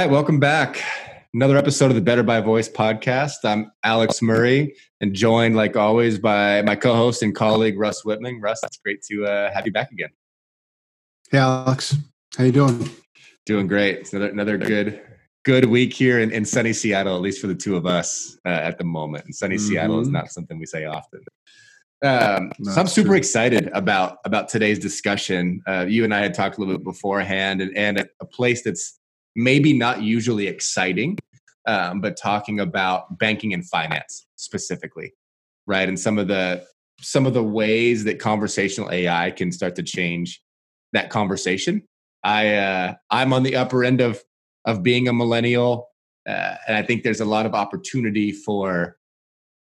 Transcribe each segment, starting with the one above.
right, welcome back. Another episode of the Better by Voice podcast. I'm Alex Murray and joined, like always, by my co host and colleague, Russ Whitman. Russ, it's great to uh, have you back again. Hey, Alex. How you doing? Doing great. It's another, another good good week here in, in sunny Seattle, at least for the two of us uh, at the moment. And sunny mm-hmm. Seattle is mm-hmm. not something we say often. Um, so I'm super true. excited about about today's discussion. Uh, you and I had talked a little bit beforehand, and, and a place that's maybe not usually exciting, um, but talking about banking and finance specifically, right? And some of the some of the ways that conversational AI can start to change that conversation. I uh, I'm on the upper end of of being a millennial, uh, and I think there's a lot of opportunity for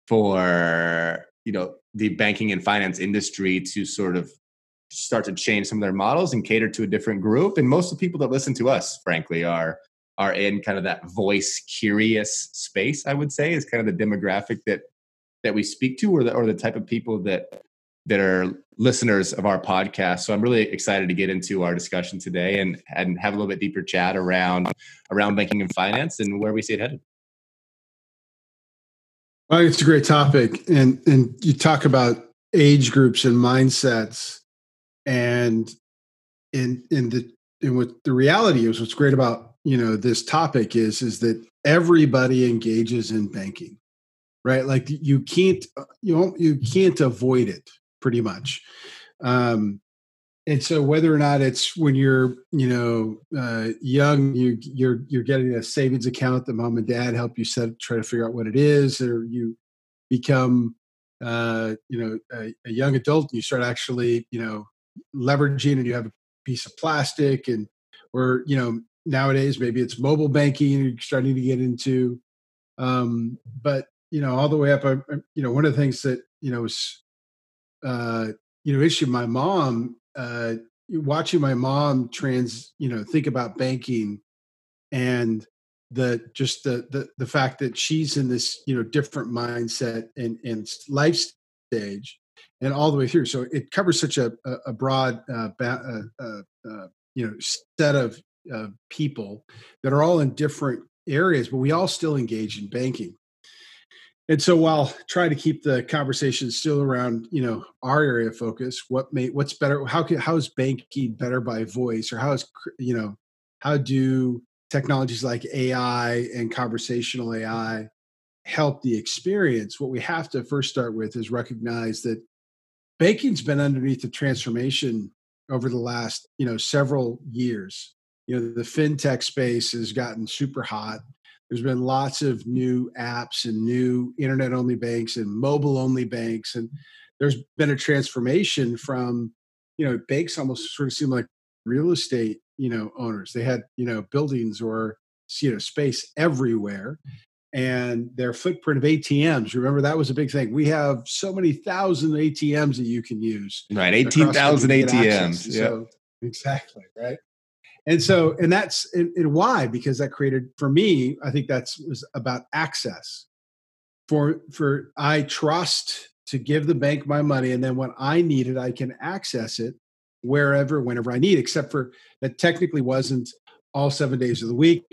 for you know the banking and finance industry to sort of start to change some of their models and cater to a different group. And most of the people that listen to us, frankly, are are in kind of that voice curious space. I would say is kind of the demographic that that we speak to, or the or the type of people that that are listeners of our podcast. So I'm really excited to get into our discussion today and and have a little bit deeper chat around around banking and finance and where we see it headed. Well, it's a great topic, and and you talk about age groups and mindsets and in in the and what the reality is what's great about you know this topic is is that everybody engages in banking right? Like you can't uh, you you can't avoid it pretty much. Um and so whether or not it's when you're you know uh, young you you're you're getting a savings account that mom and dad help you set try to figure out what it is or you become uh, you know a, a young adult and you start actually you know leveraging and you have a piece of plastic and or you know nowadays maybe it's mobile banking you're starting to get into um, but you know all the way up I, you know one of the things that you know was uh, you know issue my mom uh, watching my mom trans you know think about banking and the just the the the fact that she's in this you know different mindset and and life stage and all the way through. So it covers such a, a broad, uh, uh, uh, uh, you know, set of people that are all in different areas, but we all still engage in banking. And so, while trying to keep the conversation still around, you know, our area of focus, what may what's better? How can how is banking better by voice, or how is you know, how do technologies like AI and conversational AI help the experience? What we have to first start with is recognize that banking's been underneath the transformation over the last you know several years. You know the fintech space has gotten super hot. There's been lots of new apps and new internet only banks and mobile only banks and there's been a transformation from you know banks almost sort of seem like real estate you know owners. They had you know buildings or you know space everywhere and their footprint of ATMs. Remember that was a big thing. We have so many thousand ATMs that you can use. Right, eighteen thousand ATMs. Yeah, so, exactly. Right, and so and that's and, and, why because that created for me. I think that's was about access. For for I trust to give the bank my money, and then when I need it, I can access it wherever, whenever I need. Except for that technically wasn't all seven days of the week,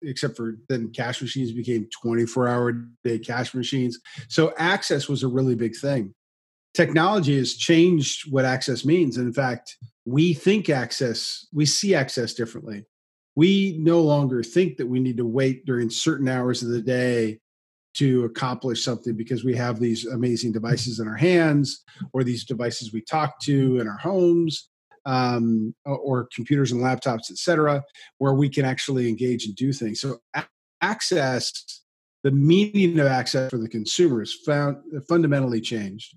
except for then cash machines became 24 hour day cash machines. So access was a really big thing. Technology has changed what access means. And in fact, we think access, we see access differently. We no longer think that we need to wait during certain hours of the day to accomplish something because we have these amazing devices in our hands or these devices we talk to in our homes um, or computers and laptops, et cetera, where we can actually engage and do things. So access, the meaning of access for the consumer is found fundamentally changed.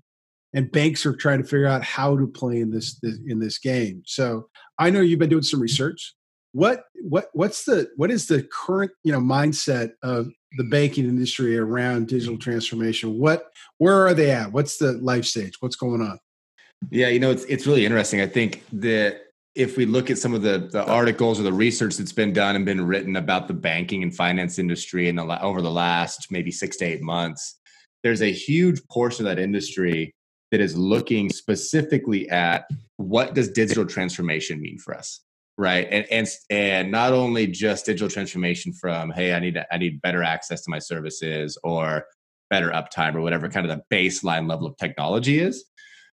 And banks are trying to figure out how to play in this, this in this game. So I know you've been doing some research. What what what's the what is the current you know mindset of the banking industry around digital transformation? What where are they at? What's the life stage? What's going on? Yeah, you know, it's it's really interesting. I think that if we look at some of the the articles or the research that's been done and been written about the banking and finance industry in the over the last maybe six to eight months, there's a huge portion of that industry that is looking specifically at what does digital transformation mean for us right? And and and not only just digital transformation from hey, I need to, I need better access to my services or better uptime or whatever kind of the baseline level of technology is,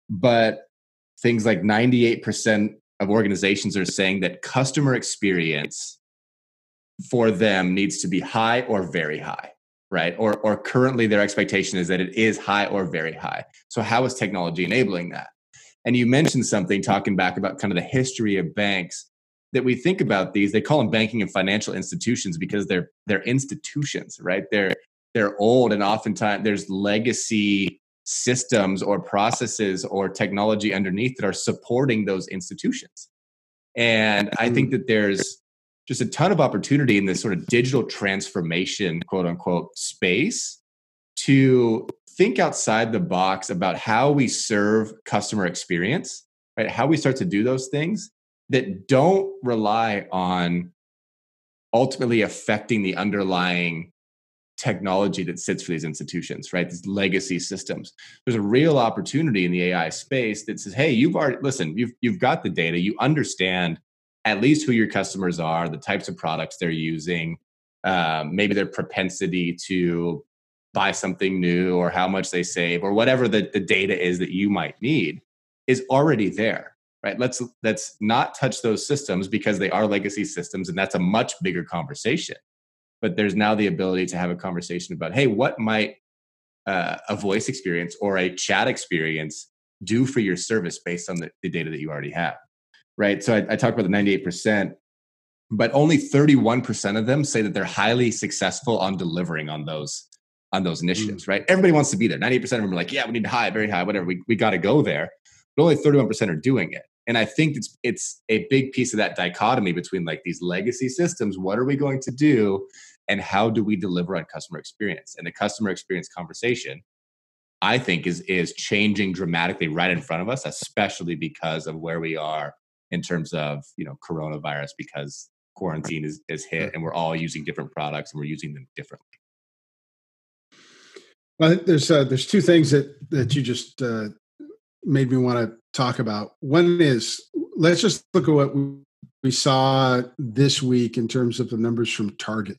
but things like 98% of organizations are saying that customer experience for them needs to be high or very high right? Or or currently their expectation is that it is high or very high. So how is technology enabling that? And you mentioned something talking back about kind of the history of banks that we think about these they call them banking and financial institutions because they're they're institutions right? They're they're old and oftentimes there's legacy systems or processes or technology underneath that are supporting those institutions and i think mm. that there's just a ton of opportunity in this sort of digital transformation quote unquote space to think outside the box about how we serve customer experience right how we start to do those things that don't rely on ultimately affecting the underlying technology that sits for these institutions, right? These legacy systems. There's a real opportunity in the AI space that says, hey, you've already listen, you've you've got the data, you understand at least who your customers are, the types of products they're using, um, maybe their propensity to buy something new or how much they save or whatever the, the data is that you might need is already there right let's let's not touch those systems because they are legacy systems and that's a much bigger conversation but there's now the ability to have a conversation about hey what might uh, a voice experience or a chat experience do for your service based on the, the data that you already have? Right? So I, I talked about the 98% but only 31% of them say that they're highly successful on delivering on those on those initiatives mm. right? Everybody wants to be there. 98% of them are like yeah we need to high very high whatever we, we got to go there but only 31% are doing it. And i think it's it's a big piece of that dichotomy between like these legacy systems what are we going to do and how do we deliver on customer experience? And the customer experience conversation i think is is changing dramatically right in front of us especially because of where we are in terms of you know coronavirus because quarantine is, is hit and we're all using different products and we're using them differently. Well there's uh, there's two things that that you just uh, made me want to talk about. One is let's just look at what we saw this week in terms of the numbers from target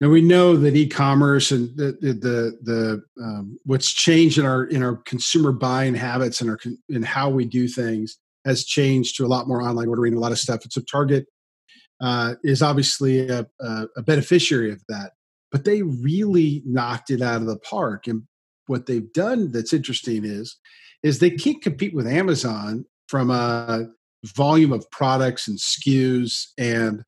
now we know that e-commerce and the the the, um, what's changed in our in our consumer buying habits and our in how we do things has changed to a lot more online ordering, a lot of stuff. And so Target uh, is obviously a, a, a beneficiary of that, but they really knocked it out of the park. And what they've done that's interesting is is they can't compete with Amazon from a volume of products and SKUs and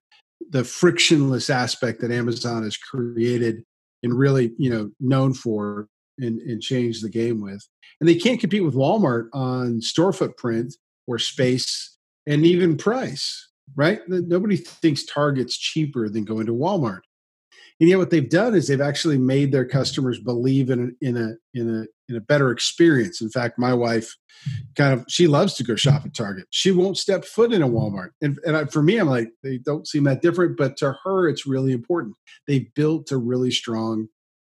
the frictionless aspect that Amazon has created and really, you know, known for and, and changed the game with. And they can't compete with Walmart on store footprint or space and even price, right? Nobody thinks Target's cheaper than going to Walmart. And yet what they've done is they've actually made their customers believe in a, in a in a in a better experience. In fact, my wife kind of she loves to go shop at Target. She won't step foot in a Walmart. And, and I, for me, I'm like they don't seem that different, but to her, it's really important. They built a really strong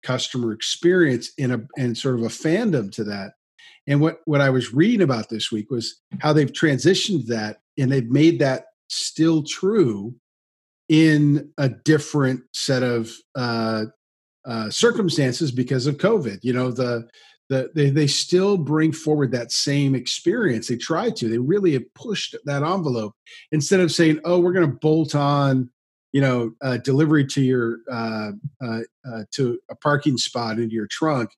customer experience in a and sort of a fandom to that. And what what I was reading about this week was how they've transitioned that and they've made that still true in a different set of uh, uh, circumstances because of COVID. You know, the the they, they still bring forward that same experience. They try to. They really have pushed that envelope instead of saying, "Oh, we're going to bolt on." You know, uh, delivery to your uh, uh, uh, to a parking spot into your trunk.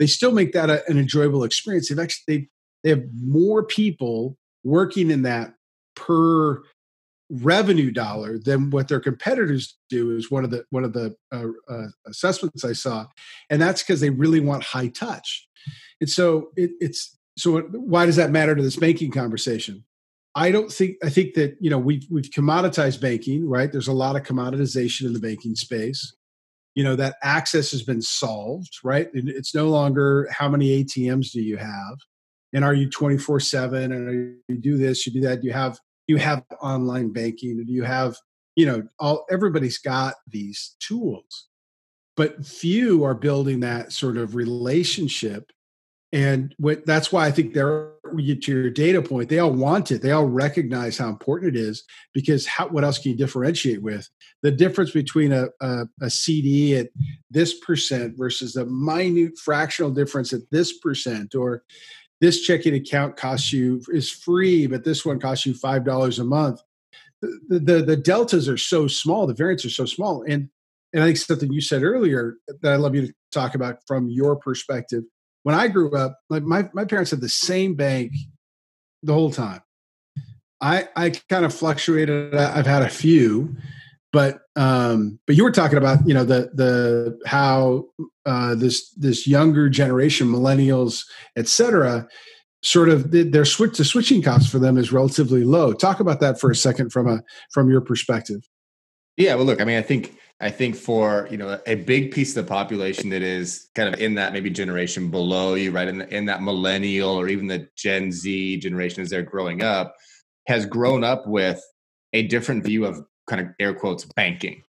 They still make that a, an enjoyable experience. They've actually they, they have more people working in that per revenue dollar than what their competitors do is one of the one of the uh, uh, assessments I saw, and that's because they really want high touch. And so it, it's so why does that matter to this banking conversation? I don't think I think that you know we've we've commoditized banking, right? There's a lot of commoditization in the banking space. You know that access has been solved, right? It's no longer how many ATMs do you have, and are you 24 seven, and you do this, you do that. You have you have online banking you have you know all everybody's got these tools but few are building that sort of relationship and what, that's why i think they're to your data point, they all want it. They all recognize how important it is because how, what else can you differentiate with? The difference between a, a, a CD at this percent versus a minute fractional difference at this percent, or this checking account costs you is free, but this one costs you five dollars a month. The, the the deltas are so small, the variants are so small, and and I think something you said earlier that I love you to talk about from your perspective. When I grew up, like my, my parents had the same bank the whole time. I I kind of fluctuated. I've had a few, but um, but you were talking about you know the the how uh, this this younger generation, millennials, et cetera, sort of their switch the switching costs for them is relatively low. Talk about that for a second from a from your perspective. Yeah, well, look, I mean, I think I think for you know a big piece of the population that is kind of in that maybe generation below you, right, in the, in that millennial or even the Gen Z generation as they're growing up, has grown up with a different view of kind of air quotes banking,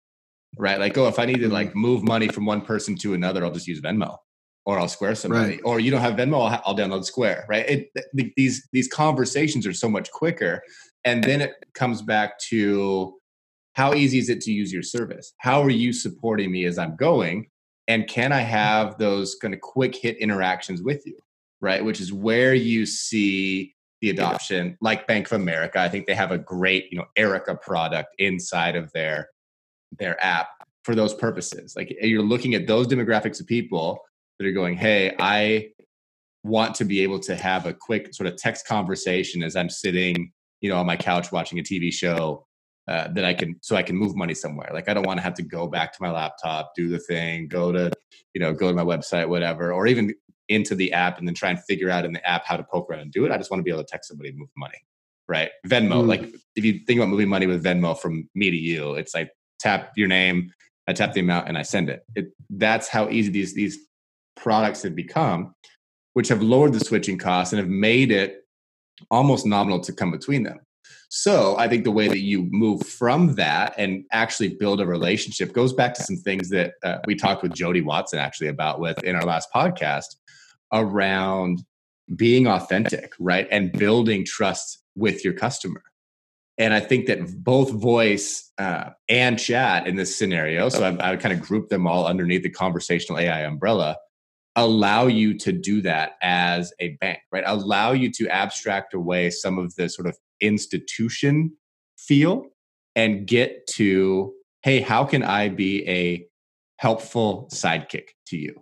right? Like, oh, if I need to like mm-hmm. move money from one person to another, I'll just use Venmo or I'll Square somebody, right. or you don't have Venmo, I'll, I'll download Square, right? It, these these conversations are so much quicker, and then it comes back to how easy is it to use your service? How are you supporting me as I'm going? And can I have those kind of quick hit interactions with you? Right. Which is where you see the adoption, like Bank of America. I think they have a great, you know, Erica product inside of their their app for those purposes. Like you're looking at those demographics of people that are going, hey, I want to be able to have a quick sort of text conversation as I'm sitting, you know, on my couch watching a TV show uh, that I can so I can move money somewhere. Like I don't want to have to go back to my laptop, do the thing, go to you know go to my website, whatever, or even into the app and then try and figure out in the app how to poke around and do it. I just want to be able to text somebody and move money, right? Venmo, mm. like if you think about moving money with Venmo from me to you, it's like tap your name, I tap the amount, and I send it. it that's how easy these these products have become, which have lowered the switching costs and have made it almost nominal to come between them. So I think the way that you move from that and actually build a relationship goes back to some things that uh, we talked with Jody Watson actually about with in our last podcast around being authentic, right? And building trust with your customer. And I think that both voice uh, and chat in this scenario, so I, I kind of group them all underneath the conversational AI umbrella, allow you to do that as a bank, right? Allow you to abstract away some of the sort of institution feel and get to hey how can i be a helpful sidekick to you?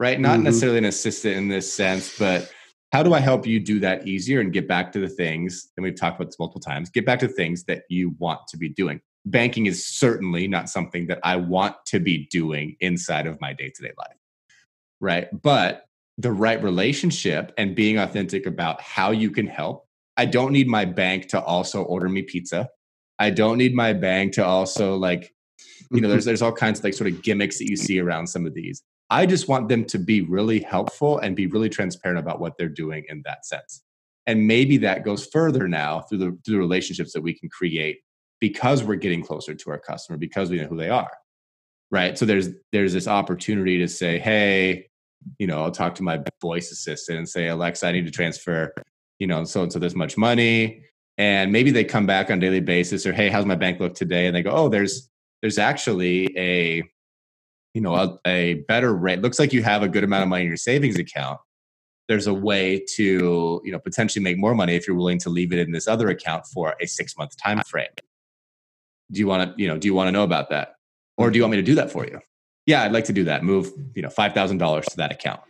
Right? Not mm-hmm. necessarily an assistant in this sense but how do i help you do that easier and get back to the things and we've talked about this multiple times get back to things that you want to be doing. Banking is certainly not something that i want to be doing inside of my day-to-day life right? But the right relationship and being authentic about how you can help I don't need my bank to also order me pizza. I don't need my bank to also like, you know, there's there's all kinds of like sort of gimmicks that you mm. see around some of these. I just want them to be really helpful and be really transparent about what they're doing in that sense. And maybe that goes further now through the through the relationships that we can create because we're getting closer to our customer because we know who they are. Right? So there's there's this opportunity to say, "Hey, you know, I'll talk to my voice assistant and say, Alexa, I need to transfer you know, so and so this much money. And maybe they come back on daily basis or, hey, how's my bank look today? And they go, oh, there's there's actually a you know a, a better rate. Looks like you have a good amount of money in your savings account. There's a way to you know potentially make more money if you're willing to leave it in this other account for a six month time frame. Do you want to you know do you want to know about that, or do you want me to do that for you? Yeah, I'd like to do that. Move you know five thousand dollars to that account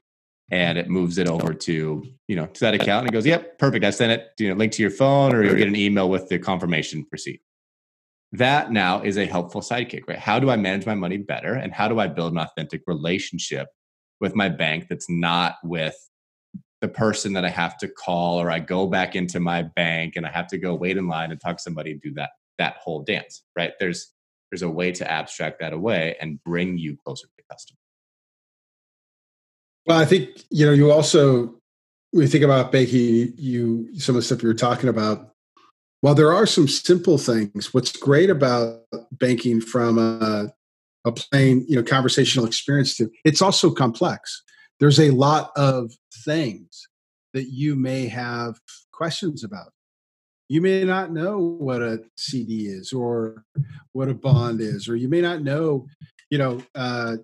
and it moves it over to you know to that account and it goes yep perfect i sent it you know link to your phone or you'll get an email with the confirmation receipt. That now is a helpful sidekick right? How do i manage my money better and how do i build an authentic relationship with my bank that's not with the person that i have to call or i go back into my bank and i have to go wait in line and talk to somebody and do that that whole dance right? There's there's a way to abstract that away and bring you closer to the customer well, I think you know you also when you think about banking, you some of the stuff you were talking about. While there are some simple things, what's great about banking from a, a plain you know conversational experience to it's also complex. There's a lot of things that you may have questions about. You may not know what a CD is or what a bond is, or you may not know, you know, uh,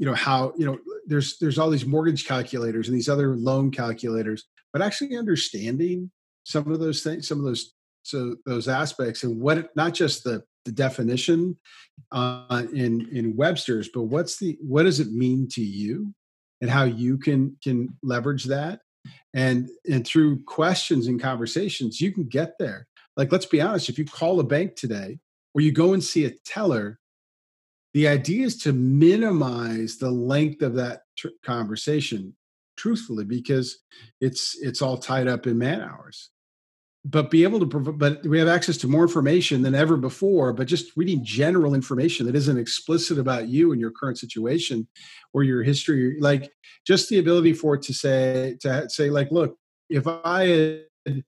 you know how you know there's there's all these mortgage calculators and these other loan calculators, but actually understanding some of those things, some of those so those aspects and what not just the the definition uh, in in Webster's, but what's the what does it mean to you, and how you can can leverage that, and and through questions and conversations you can get there. Like let's be honest, if you call a bank today or you go and see a teller, the idea is to minimize the length of that tr- conversation, truthfully, because it's it's all tied up in man hours. But be able to provide but we have access to more information than ever before but just reading general information that isn't explicit about you and your current situation or your history like just the ability for it to say to say like look if i had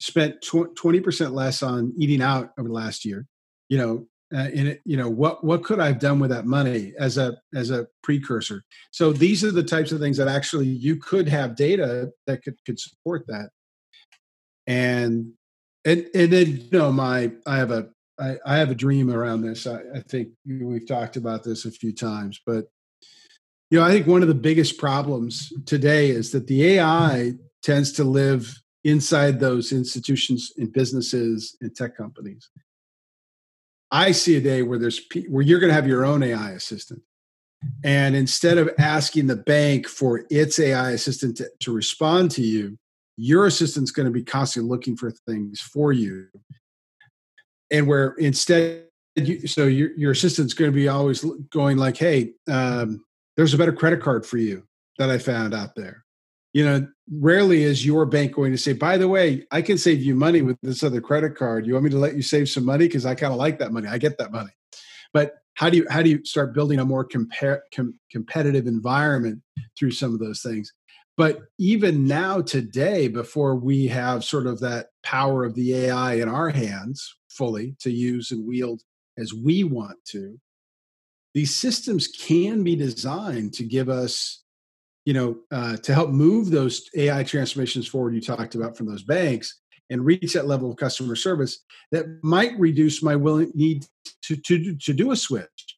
spent 20% less on eating out over the last year you know uh, in it, you know what what could I've done with that money as a as a precursor. So these are the types of things that actually you could have data that could could support that and and and then you know my I have a I, I have a dream around this. I, I think we've talked about this a few times, but you know I think one of the biggest problems today is that the AI tends to live inside those institutions and businesses and tech companies. I see a day where there's where you're going to have your own AI assistant, and instead of asking the bank for its AI assistant to, to respond to you, your assistant's going to be constantly looking for things for you. And where instead you, so your, your assistant's going to be always going like hey um, there's a better credit card for you that i found out there you know rarely is your bank going to say by the way i can save you money with this other credit card. You want me to let you save some money? Because i kind of like that money. I get that money. But how do you how do you start building a more com, competitive environment through some of those things? But even now, today, before we have sort of that power of the AI in our hands fully to use and wield as we want to, these systems can be designed to give us, you know, uh, to help move those AI transformations forward you talked about from those banks and reach that level of customer service that might reduce my willing need to, to, to do a switch.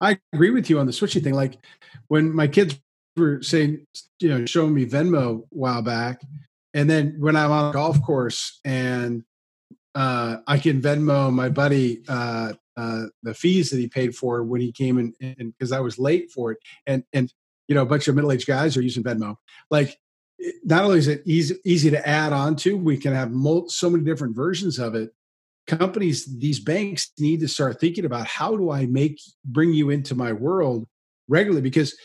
I agree with you on the switching thing. Like when my kids were saying, you know, showing me Venmo a while back, and then when I'm on a golf course and uh, I can Venmo my buddy uh, uh, the fees that he paid for when he came in, because I was late for it, and and you know a bunch of middle aged guys are using Venmo. Like, eh, not only is it easy easy to add on to, we can have so many different versions of it. Companies, these banks need to start thinking about how do I make bring you into my world regularly because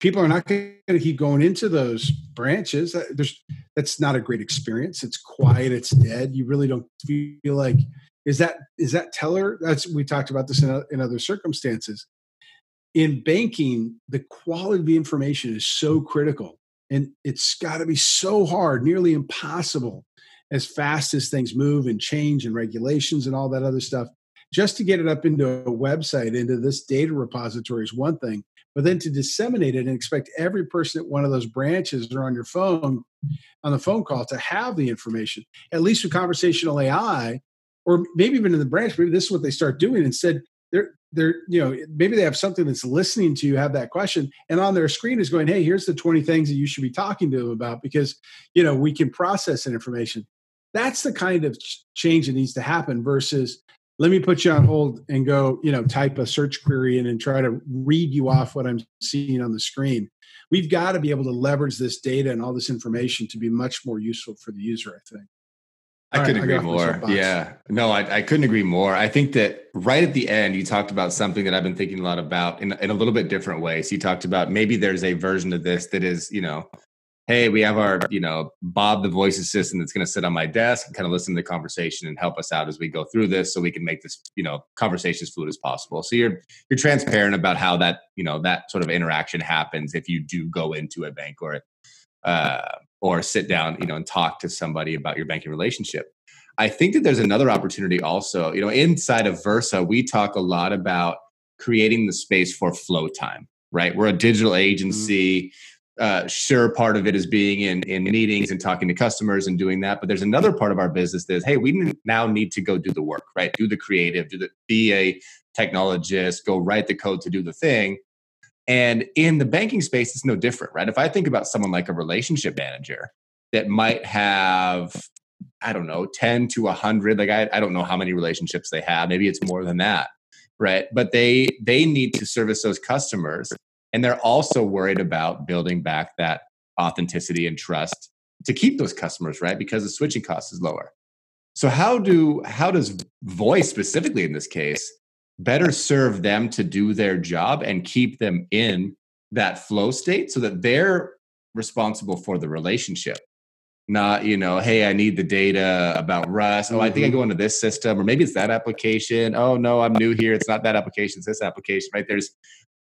people are not going to keep going into those branches. There's that's not a great experience. It's quiet. It's dead. You really don't feel like is that is that teller? That's we talked about this in, in other circumstances. In banking, the quality of the information is so critical, and it's got to be so hard, nearly impossible, as fast as things move and change and regulations and all that other stuff. Just to get it up into a website, into this data repository is one thing but then to disseminate it and expect every person at one of those branches or on your phone on the phone call to have the information at least with conversational ai or maybe even in the branch maybe this is what they start doing instead they're they're you know maybe they have something that's listening to you have that question and on their screen is going hey here's the 20 things that you should be talking to them about because you know we can process that information that's the kind of change that needs to happen versus let me put you on hold and go, you know, type a search query in and try to read you off what I'm seeing on the screen. We've got to be able to leverage this data and all this information to be much more useful for the user, I think. I couldn't right, agree more. Yeah. No, I, I, couldn't agree more. I think that right at the end, you talked about something that I've been thinking a lot about in, in a little bit different way. So you talked about maybe there's a version of this that is, you know, hey, we have our, you know, Bob the voice assistant that's going to sit on my desk and kind of listen to the conversation and help us out as we go through this so we can make this, you know, conversation as fluid as possible. So you're you're transparent about how that, you know, that sort of interaction happens if you do go into a bank or uh, or sit down, you know, and talk to somebody about your banking relationship. I think that there's another opportunity also, you know, inside of Versa, we talk a lot about creating the space for flow time, right? We're a digital agency. Mm-hmm uh, sure part of it is being in in meetings and talking to customers and doing that but there's another part of our business that is hey we now need to go do the work right do the creative do the be a technologist go write the code to do the thing and in the banking space it's no different right if i think about someone like a relationship manager that might have i don't know 10 to 100 like I, I don't know how many relationships they have maybe it's more than that right but they they need to service those customers and they're also worried about building back that authenticity and trust to keep those customers, right? Because the switching cost is lower. So how do how does voice specifically in this case better serve them to do their job and keep them in that flow state so that they're responsible for the relationship. Not you know hey i need the data about Russ oh i think i go mm-hmm. into this system or maybe it's that application. Oh no i'm new here. It's not that application. It's this application right? There's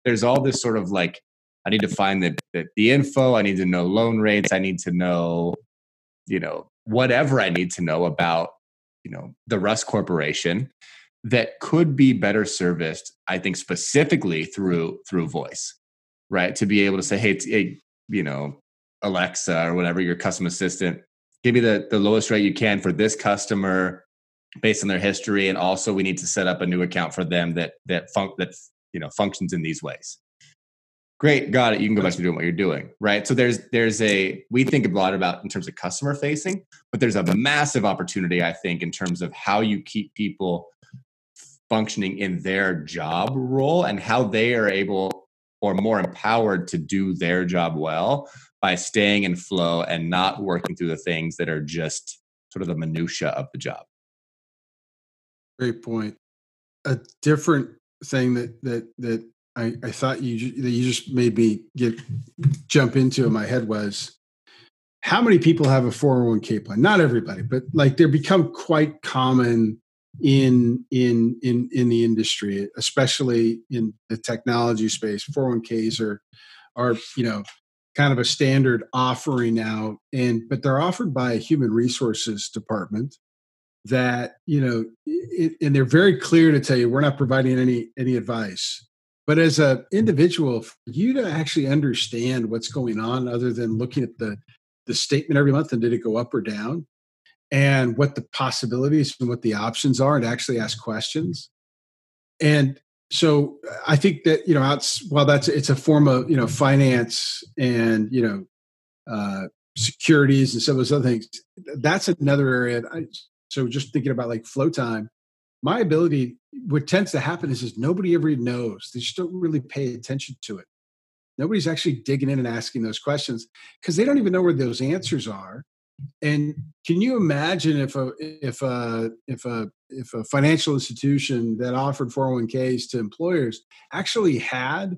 there's all this sort of like I need to find the, the, the info. I need to know loan rates. I need to know, you know, whatever I need to know about, you know, the Russ Corporation that could be better serviced. I think specifically through through voice, right? To be able to say, hey, hey you know, Alexa or whatever your custom assistant, give me the the lowest rate you can for this customer based on their history, and also we need to set up a new account for them that that fun- that you know functions in these ways great got it you can go back to doing what you're doing right so there's there's a we think a lot about in terms of customer facing but there's a massive opportunity i think in terms of how you keep people functioning in their job role and how they are able or more empowered to do their job well by staying in flow and not working through the things that are just sort of the minutia of the job great point a different thing that that that I, I thought you that you just made me get jump into in my head was how many people have a 401k plan? Not everybody, but like they're become quite common in in in in the industry, especially in the technology space. 401ks are are you know kind of a standard offering now, and but they're offered by a human resources department that you know it, and they're very clear to tell you we're not providing any any advice but as an individual for you to actually understand what's going on other than looking at the the statement every month and did it go up or down and what the possibilities and what the options are and actually ask questions and so i think that you know outs, while that's it's a form of you know finance and you know uh, securities and some of those other things that's another area I, so just thinking about like flow time, my ability, what tends to happen is, is nobody ever knows. They just don't really pay attention to it. Nobody's actually digging in and asking those questions because they don't even know where those answers are. And can you imagine if a if a if a if a financial institution that offered 401ks to employers actually had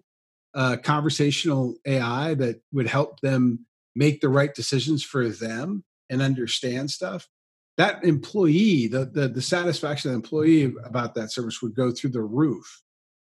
a conversational AI that would help them make the right decisions for them and understand stuff? that employee, the, the, the satisfaction of the employee about that service would go through the roof,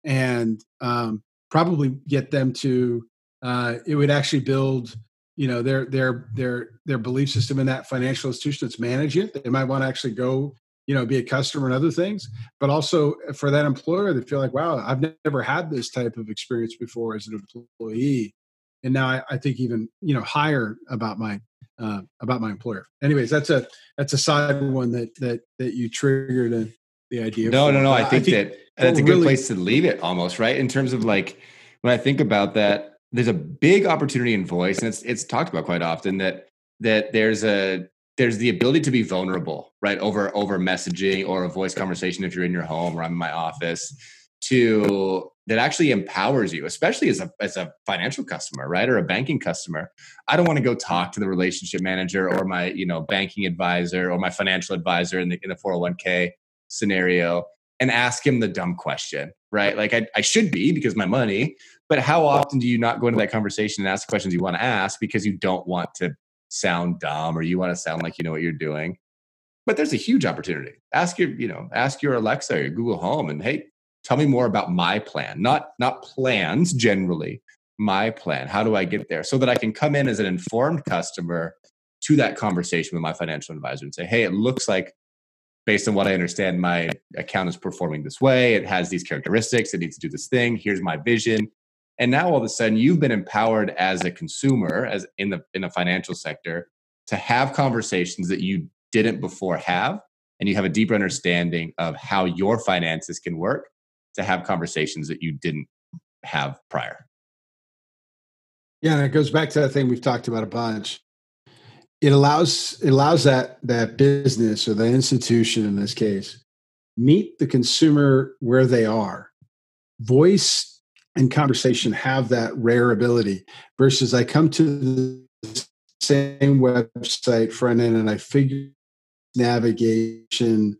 and um, probably get them to. Uh, it would actually build, you know, their their their their belief system in that financial institution that's managing it. They might want to actually go, you know, be a customer and other things, but also for that employer, they feel like, wow, I've never had this type of experience before as an employee, and now I, I think even you know higher about my uh, about my employer. Anyways, that's a that's a side one that that that you triggered a, the idea. No, for. no, no. I think, I think that that's a good really, place to leave it, almost right in terms of like when I think about that. There's a big opportunity in voice, and it's it's talked about quite often that that there's a there's the ability to be vulnerable, right? Over over messaging or a voice conversation if you're in your home or I'm in my office to that actually empowers you, especially as a as a financial customer, right, or a banking customer. I don't want to go talk to the relationship manager or my you know banking advisor or my financial advisor in the in the 401k scenario and ask him the dumb question, right? Like I, I should be because my money, but how often do you not go into that conversation and ask the questions you want to ask because you don't want to sound dumb or you want to sound like you know what you're doing? But there's a huge opportunity. Ask your, you know, ask your Alexa or your Google Home and hey, tell me more about my plan. Not not plans generally my plan. How do i get there? So that i can come in as an informed customer to that conversation with my financial advisor and say hey it looks like based on what i understand my account is performing this way. It has these characteristics. It needs to do this thing. Here's my vision and now all of a sudden you've been empowered as a consumer as in the in the financial sector to have conversations that you didn't before have. And you have a deeper understanding of how your finances can work to have conversations that you didn't have prior. Yeah and it goes back to that thing we've talked about a bunch. It allows it allows that that business or the institution in this case meet the consumer where they are. Voice and conversation have that rare ability versus i come to the same website front end and i figure navigation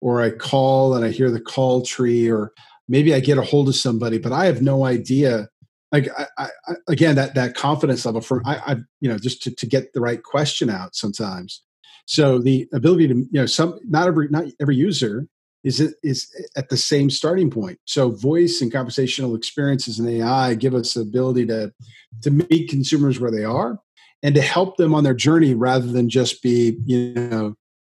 or i call and i hear the call tree or maybe i get a hold of somebody but i have no idea. Like I, I, again that that confidence level for I, I you know just to, to get the right question out sometimes. So the ability to you know some not every not every user is is at the same starting point. So voice and conversational experiences and ai give us the ability to to meet consumers where they are and to help them on their journey rather than just be you know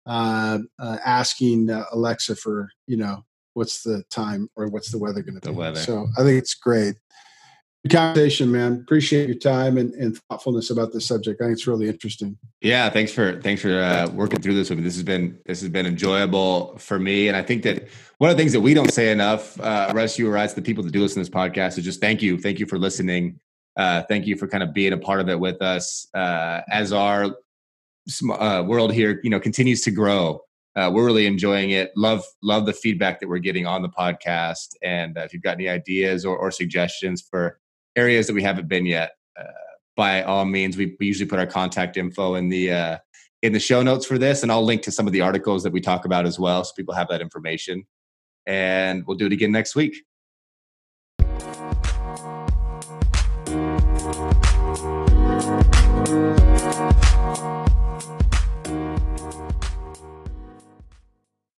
uh, uh, asking uh, alexa for you know what's the time or what's the weather going to be? the weather. So i think it's great conversation, man. Appreciate your time and, and, thoughtfulness about this subject. I think it's really interesting. Yeah, thanks for thanks for uh, working through this with me. This has been this has been enjoyable for me, and I think that one of the things that we don't say enough, uh, Russ, you or the people that do listen to this podcast, is just thank you, thank you for listening. Uh, thank you for kind of being a part of it with us uh, as our uh, world here, you know, continues to grow. Uh, we're really enjoying it. Love love the feedback that we're getting on the podcast, and uh, if you've got any ideas or, or suggestions for areas that we haven't been yet, uh, by all means, we, we, usually put our contact info in the uh, in the show notes for this, and I'll link to some of the articles that we talk about as well, so people have that information. And we'll do it again next week.